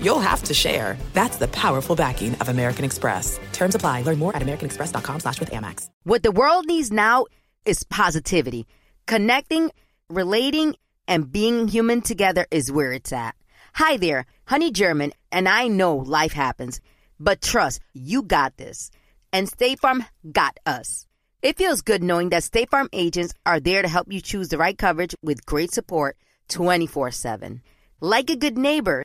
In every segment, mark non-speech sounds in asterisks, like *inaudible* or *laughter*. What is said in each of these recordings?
you'll have to share. That's the powerful backing of American Express. Terms apply. Learn more at americanexpress.com slash with Amex. What the world needs now is positivity. Connecting, relating, and being human together is where it's at. Hi there, Honey German, and I know life happens, but trust, you got this. And State Farm got us. It feels good knowing that State Farm agents are there to help you choose the right coverage with great support 24 7. Like a good neighbor,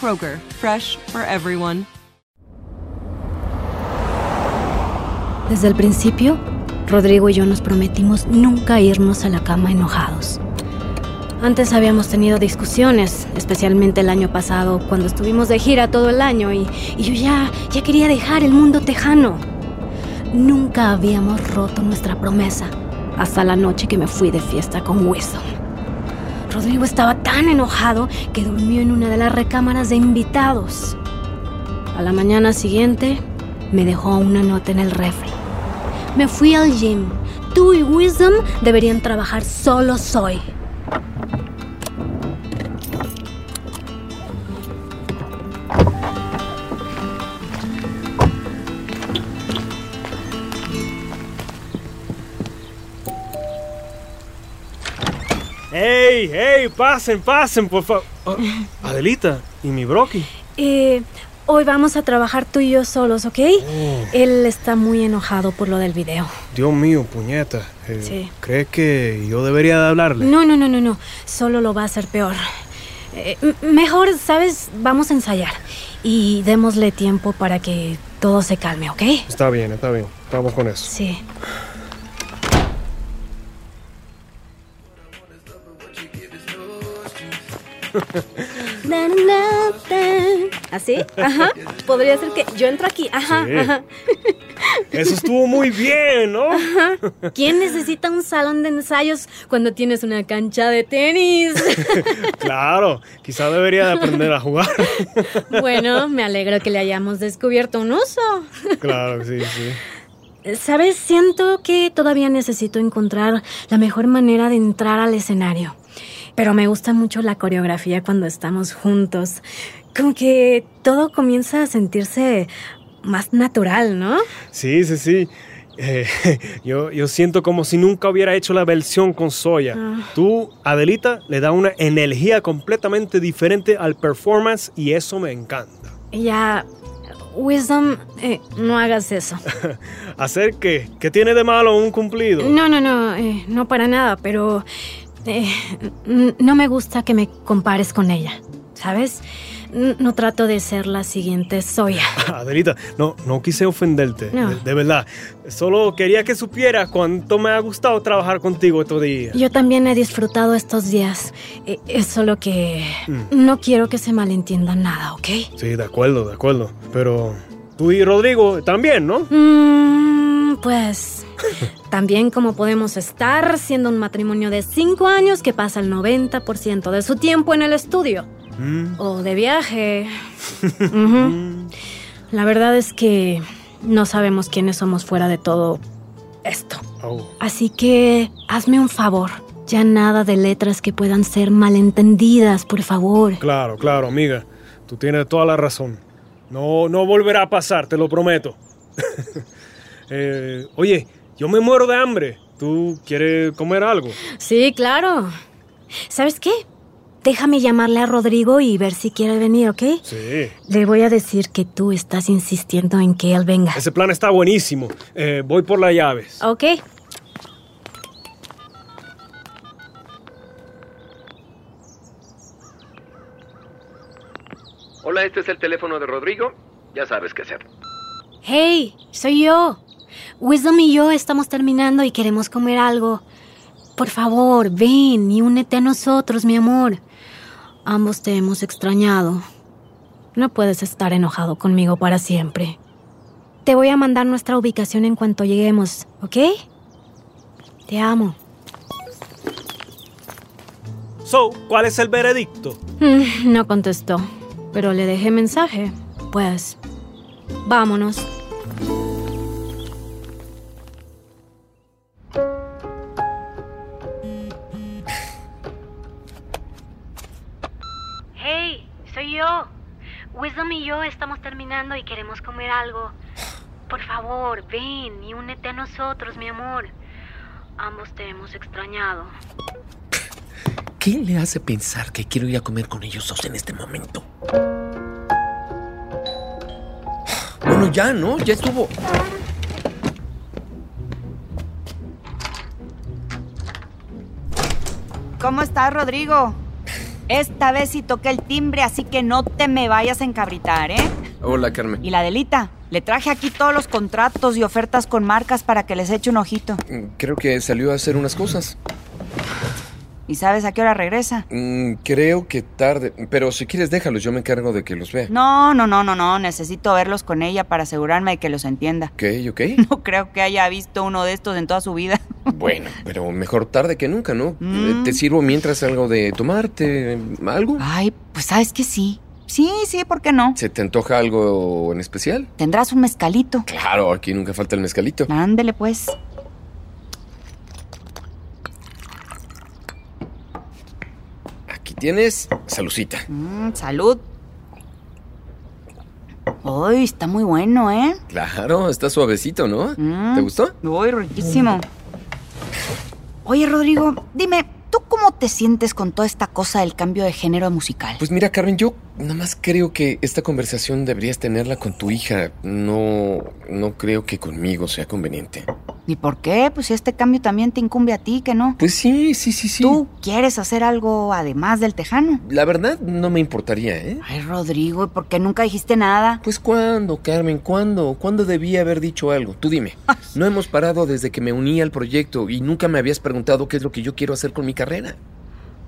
Kroger, fresh for everyone. Desde el principio, Rodrigo y yo nos prometimos nunca irnos a la cama enojados. Antes habíamos tenido discusiones, especialmente el año pasado, cuando estuvimos de gira todo el año y, yo ya, ya quería dejar el mundo tejano. Nunca habíamos roto nuestra promesa, hasta la noche que me fui de fiesta con Wisdom. Rodrigo estaba tan enojado que durmió en una de las recámaras de invitados. A la mañana siguiente, me dejó una nota en el refri. Me fui al gym. Tú y Wisdom deberían trabajar solos hoy. ¡Ey, ey! Pasen, pasen, por favor. *laughs* Adelita, ¿y mi broqui? Eh, hoy vamos a trabajar tú y yo solos, ¿ok? Oh. Él está muy enojado por lo del video. Dios mío, puñeta. Eh, Sí. ¿Crees que yo debería de hablarle? No, no, no, no, no. Solo lo va a hacer peor. Eh, mejor, ¿sabes? Vamos a ensayar. Y démosle tiempo para que todo se calme, ¿ok? Está bien, está bien. Vamos con eso. Sí. ¿Así? Ajá. Podría ser que yo entro aquí. Ajá, Sí. ajá. Eso estuvo muy bien, ¿no? ¿Quién necesita un salón de ensayos cuando tienes una cancha de tenis? *laughs* Claro, quizá debería de aprender a jugar. bueno, me alegro que le hayamos descubierto un uso. Claro, sí, sí. Sabes, siento que todavía necesito encontrar la mejor manera de entrar al escenario. Pero me gusta mucho la coreografía cuando estamos juntos. Como que todo comienza a sentirse más natural, ¿no? Sí, sí, sí. Eh, *laughs* yo, yo siento como si nunca hubiera hecho la versión con Soya. Tú, Adelita, le da una energía completamente diferente al performance y eso me encanta. Ya, Wisdom, eh, no hagas eso. *laughs* ¿Hacer qué? ¿Qué tiene de malo un cumplido? No, no, no, eh, no para nada, pero eh, n- no me gusta que me compares con ella, ¿sabes? No trato de ser la siguiente Soya. *laughs* Adelita, no, no quise ofenderte, No. de, de verdad. Solo quería que supieras cuánto me ha gustado trabajar contigo estos días. Yo también he disfrutado estos días. Eh, Es solo que no quiero que se malentienda nada, ¿ok? Sí, de acuerdo, de acuerdo. Pero tú y Rodrigo también, ¿no? Mm, pues también como podemos estar siendo un matrimonio de cinco años que pasa el 90% de su tiempo en el estudio. Mm. O de viaje. *laughs* Ujú. La verdad es que no sabemos quiénes somos fuera de todo esto. Oh, Así que hazme un favor. Ya nada de letras que puedan ser malentendidas, por favor. claro, claro, amiga. Tú tienes toda la razón. No, no volverá a pasar, te lo prometo. *laughs* Eh, oye, yo me muero de hambre. ¿Tú quieres comer algo? Sí, claro. ¿Sabes qué? Déjame llamarle a Rodrigo y ver si quiere venir, ¿ok? Sí. Le voy a decir que tú estás insistiendo en que él venga. Ese plan está buenísimo. Eh, voy por las llaves. Ok. Hola, este es el teléfono de Rodrigo. Ya sabes qué hacer. Hey, soy yo. Wisdom y yo estamos terminando y queremos comer algo. Por favor, ven y únete a nosotros, mi amor. Ambos te hemos extrañado. No puedes estar enojado conmigo para siempre. Te voy a mandar nuestra ubicación en cuanto lleguemos, ¿ok? Te amo. So, ¿cuál es el veredicto? Mm, No contestó, pero le dejé mensaje. Pues, vámonos. Y queremos comer algo. Por favor, ven y únete a nosotros, mi amor. Ambos te hemos extrañado. ¿Qué le hace pensar que quiero ir a comer con ellos dos en este momento? Bueno, ya, ¿no? Ya estuvo. ¿Cómo estás, Rodrigo? Esta vez sí toqué el timbre, así que no te me vayas a encabritar, ¿eh? Hola, Carmen. Y la delita, le traje aquí todos los contratos y ofertas con marcas para que les eche un ojito. Creo que salió a hacer unas cosas. ¿Y sabes a qué hora regresa? Mm, creo que tarde. Pero si quieres, déjalos. Yo me encargo de que los vea. No, no, no, no, no. Necesito verlos con ella para asegurarme de que los entienda. Ok, ok. *laughs* No creo que haya visto uno de estos en toda su vida. *laughs* Bueno, pero mejor tarde que nunca, ¿no? Mm. Eh, ¿Te sirvo mientras algo de tomarte? ¿Algo? Ay, pues sabes que sí. Sí, sí, ¿por qué no? ¿Se te antoja algo en especial? Tendrás un mezcalito. Claro, aquí nunca falta el mezcalito. Ándele, pues. Aquí tienes salucita. Mm, salud. Uy, está muy bueno, ¿eh? Claro, está suavecito, ¿no? Mm. ¿Te gustó? Uy, riquísimo. Oye, Rodrigo, dime, ¿tú cómo te sientes con toda esta cosa del cambio de género musical? Pues mira, Carmen, yo nada más creo que esta conversación deberías tenerla con tu hija. No, no creo que conmigo sea conveniente. ¿Y por qué? Pues si este cambio también te incumbe a ti, que no. Pues sí, sí, sí, sí. ¿Tú quieres hacer algo además del tejano? La verdad, no me importaría, ¿eh? Ay, Rodrigo, ¿y por qué nunca dijiste nada? Pues cuándo, Carmen, ¿cuándo? ¿Cuándo debía haber dicho algo? Tú dime. No hemos parado desde que me uní al proyecto y nunca me habías preguntado qué es lo que yo quiero hacer con mi carrera.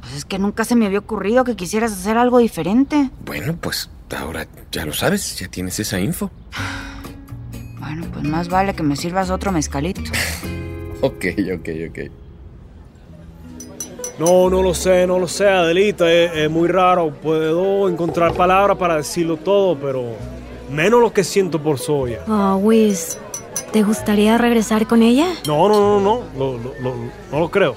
Pues es que nunca se me había ocurrido que quisieras hacer algo diferente. Bueno, pues ahora ya lo sabes, ya tienes esa info. Bueno, pues más vale que me sirvas otro mezcalito. *laughs* Ok, ok, ok. No, no lo sé, no lo sé, Adelita. Es, es muy raro. Puedo encontrar palabras para decirlo todo, pero menos lo que siento por Soya. Oh, Wiz, ¿te gustaría regresar con ella? No, no, no, no, lo- lo- lo- no lo creo.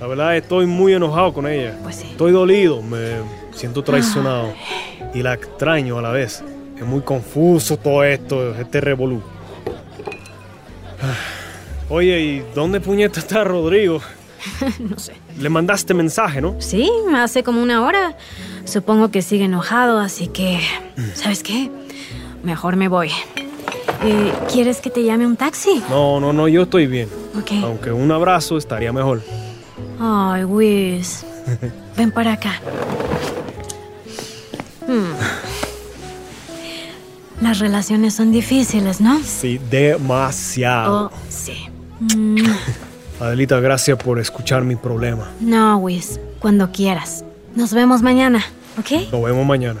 La verdad, estoy muy enojado con ella. Pues sí. Estoy dolido, me siento traicionado. Y la extraño a la vez. Es muy confuso todo esto, este revolú. Oye, ¿y dónde puñeta está Rodrigo? *laughs* no sé. Le mandaste mensaje, ¿no? Sí, hace como una hora. Supongo que sigue enojado, así que... ¿Sabes qué? Mejor me voy. Eh, ¿Quieres que te llame un taxi? No, no, no, yo estoy bien. Ok. Aunque un abrazo estaría mejor. Ay, Wiz. *laughs* Ven para acá. Hmm. Las relaciones son difíciles, ¿no? Sí, demasiado. Oh, sí. Mm, *laughs* Adelita, gracias por escuchar mi problema. No, Wiz. Cuando quieras. Nos vemos mañana, ¿ok? Nos vemos mañana.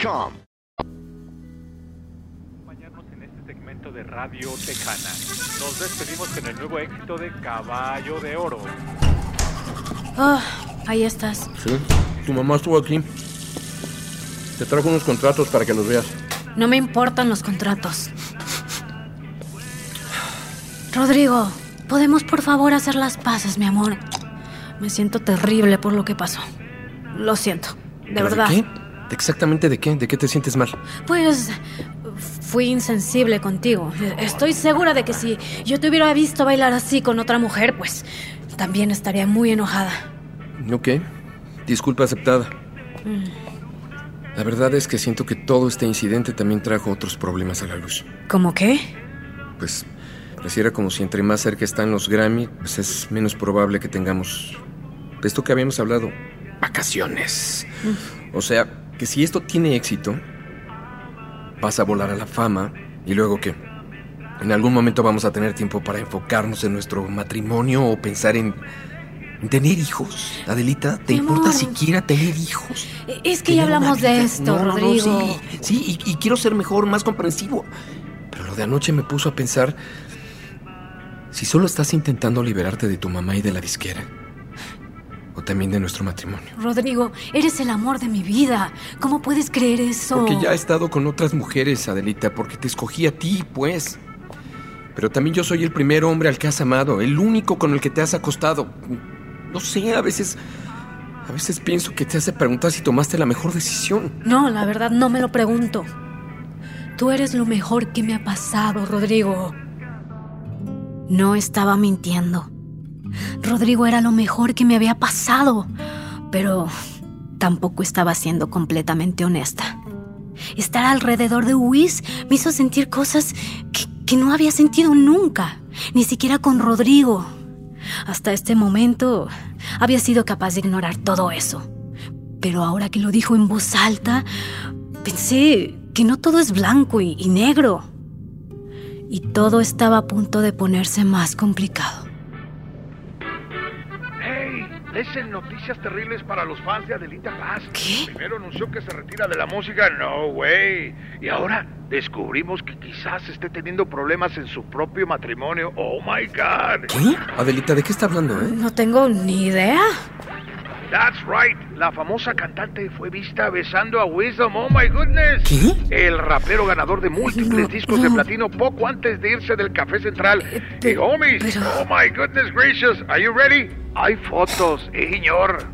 Acompañarnos en este segmento de Radio Tejana. Nos despedimos con el nuevo éxito de Caballo de Oro. Oh, ahí estás. Sí, tu mamá estuvo aquí. Te trajo unos contratos para que los veas. No me importan los contratos. Rodrigo, ¿podemos por favor hacer las paces, mi amor? Me siento terrible por lo que pasó. Lo siento, de ¿Pero verdad. qué? ¿Exactamente de qué? ¿De qué te sientes mal? Pues fui insensible contigo. Estoy segura de que si yo te hubiera visto bailar así con otra mujer, pues también estaría muy enojada. Ok, disculpa aceptada. Mm. La verdad es que siento que todo este incidente también trajo otros problemas a la luz. ¿Cómo qué? Pues pareciera como si entre más cerca están los Grammy, pues es menos probable que tengamos esto que habíamos hablado, vacaciones. O sea, que si esto tiene éxito, vas a volar a la fama y luego qué? En algún momento vamos a tener tiempo para enfocarnos en nuestro matrimonio o pensar en, en tener hijos. Adelita, ¿te Mi importa amor. siquiera tener hijos? Es que ya hablamos de esto, No, no, no, Rodrigo. sí, sí, y, y quiero ser mejor, más comprensivo. Pero lo de anoche me puso a pensar, si solo estás intentando liberarte de tu mamá y de la disquera, o también de nuestro matrimonio. Rodrigo, eres el amor de mi vida. ¿Cómo puedes creer eso? Porque ya he estado con otras mujeres, Adelita, porque te escogí a ti, pues. Pero también yo soy el primer hombre al que has amado, el único con el que te has acostado. No sé, a veces. A veces pienso que te hace preguntar si tomaste la mejor decisión. No, la verdad no me lo pregunto. Tú eres lo mejor que me ha pasado, Rodrigo. No estaba mintiendo. Rodrigo era lo mejor que me había pasado, pero tampoco estaba siendo completamente honesta. Estar alrededor de Whis me hizo sentir cosas que, no había sentido nunca, ni siquiera con Rodrigo. Hasta este momento había sido capaz de ignorar todo eso. Pero ahora que lo dijo en voz alta, pensé que no todo es blanco y negro. Y todo estaba a punto de ponerse más complicado. Listen, noticias terribles para los fans de Adelita Paz. ¿Qué? Primero anunció que se retira de la música. No, güey. Y ahora descubrimos que quizás esté teniendo problemas en su propio matrimonio. ¡Oh, my God! ¿Qué? Adelita, ¿de qué está hablando, eh? No tengo ni idea. That's right. La famosa cantante fue vista besando a Wisdom. Oh my goodness. ¿Qué? El rapero ganador de múltiples No, discos de no. platino poco antes de irse del Café Central. Eh, y homies, pero- oh my goodness gracious. Are you ready? Hay fotos, eh, señor.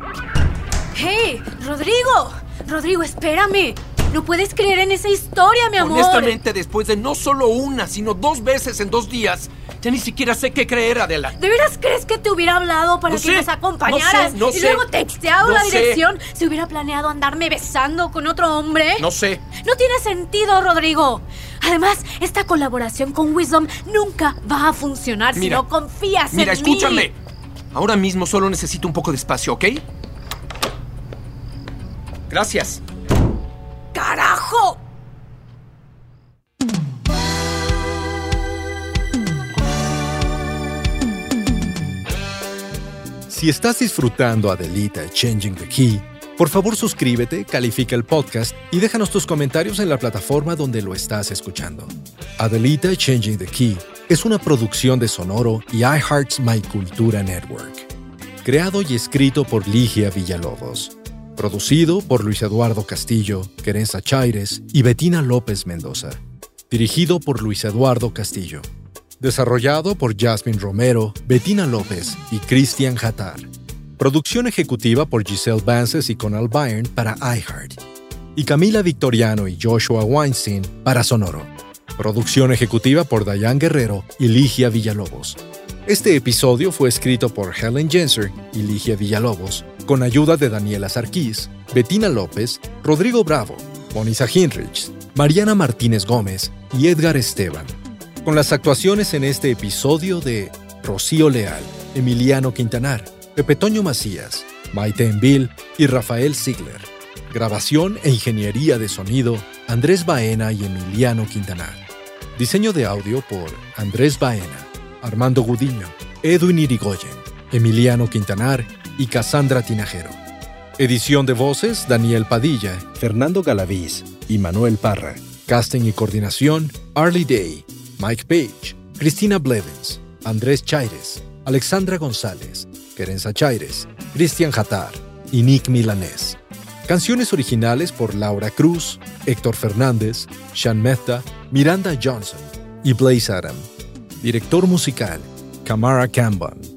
¡Hey! ¡Rodrigo! Rodrigo, espérame. No puedes creer en esa historia, mi amor. Honestamente, después de no solo una, sino dos veces en dos días, ya ni siquiera sé qué creer, Adela. ¿De veras crees que te hubiera hablado para No que sé, nos acompañaras? no sé, no y sé. luego texteado la sé. dirección. ¿Se hubiera planeado andarme besando con otro hombre? No sé. No tiene sentido, Rodrigo. Además, esta colaboración con Wisdom nunca va a funcionar si Mira, no confías Mira, en mí. escúchame. Ahora mismo solo necesito un poco de espacio, ¿ok? Gracias. ¡Carajo! Si estás disfrutando Adelita Changing the Key, por favor suscríbete, califica el podcast y déjanos tus comentarios en la plataforma donde lo estás escuchando. Adelita Changing the Key es una producción de Sonoro y iHeart's My Cultura Network. Creado y escrito por Ligia Villalobos. Producido por Luis Eduardo Castillo, Querenza Chaires y Betina López Mendoza. Dirigido por Luis Eduardo Castillo. Desarrollado por Jasmine Romero, Bettina López y Christian Hattar. Producción ejecutiva por Giselle Vances y Conal Byrne para iHeart. Y Camila Victoriano y Joshua Weinstein para Sonoro. Producción ejecutiva por Diane Guerrero y Ligia Villalobos. Este episodio fue escrito por Helen Jenser y Ligia Villalobos, con ayuda de Daniela Sarkis, Bettina López, Rodrigo Bravo, Monisa Hinrich, Mariana Martínez Gómez y Edgar Esteban. Con las actuaciones en este episodio de Rocío Leal, Emiliano Quintanar, Pepe Toño Macías, Maite Envil y Rafael Ziegler. Grabación e ingeniería de sonido, Andrés Baena y Emiliano Quintanar. Diseño de audio por Andrés Baena, Armando Gudiño, Edwin Irigoyen, Emiliano Quintanar y Cassandra Tinajero. Edición de voces, Daniel Padilla, Fernando Galaviz y Manuel Parra. Casting y coordinación, Arlie Day, Mike Page, Cristina Blevins, Andrés Chaires, Alexandra González, Querenza Chaires, Cristian Jatar y Nick Milanés. Canciones originales por Laura Cruz, Héctor Fernández, Sean Mehta, Miranda Johnson y Blaze Adam. Director musical, Kamara Cambon.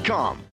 Geico.com.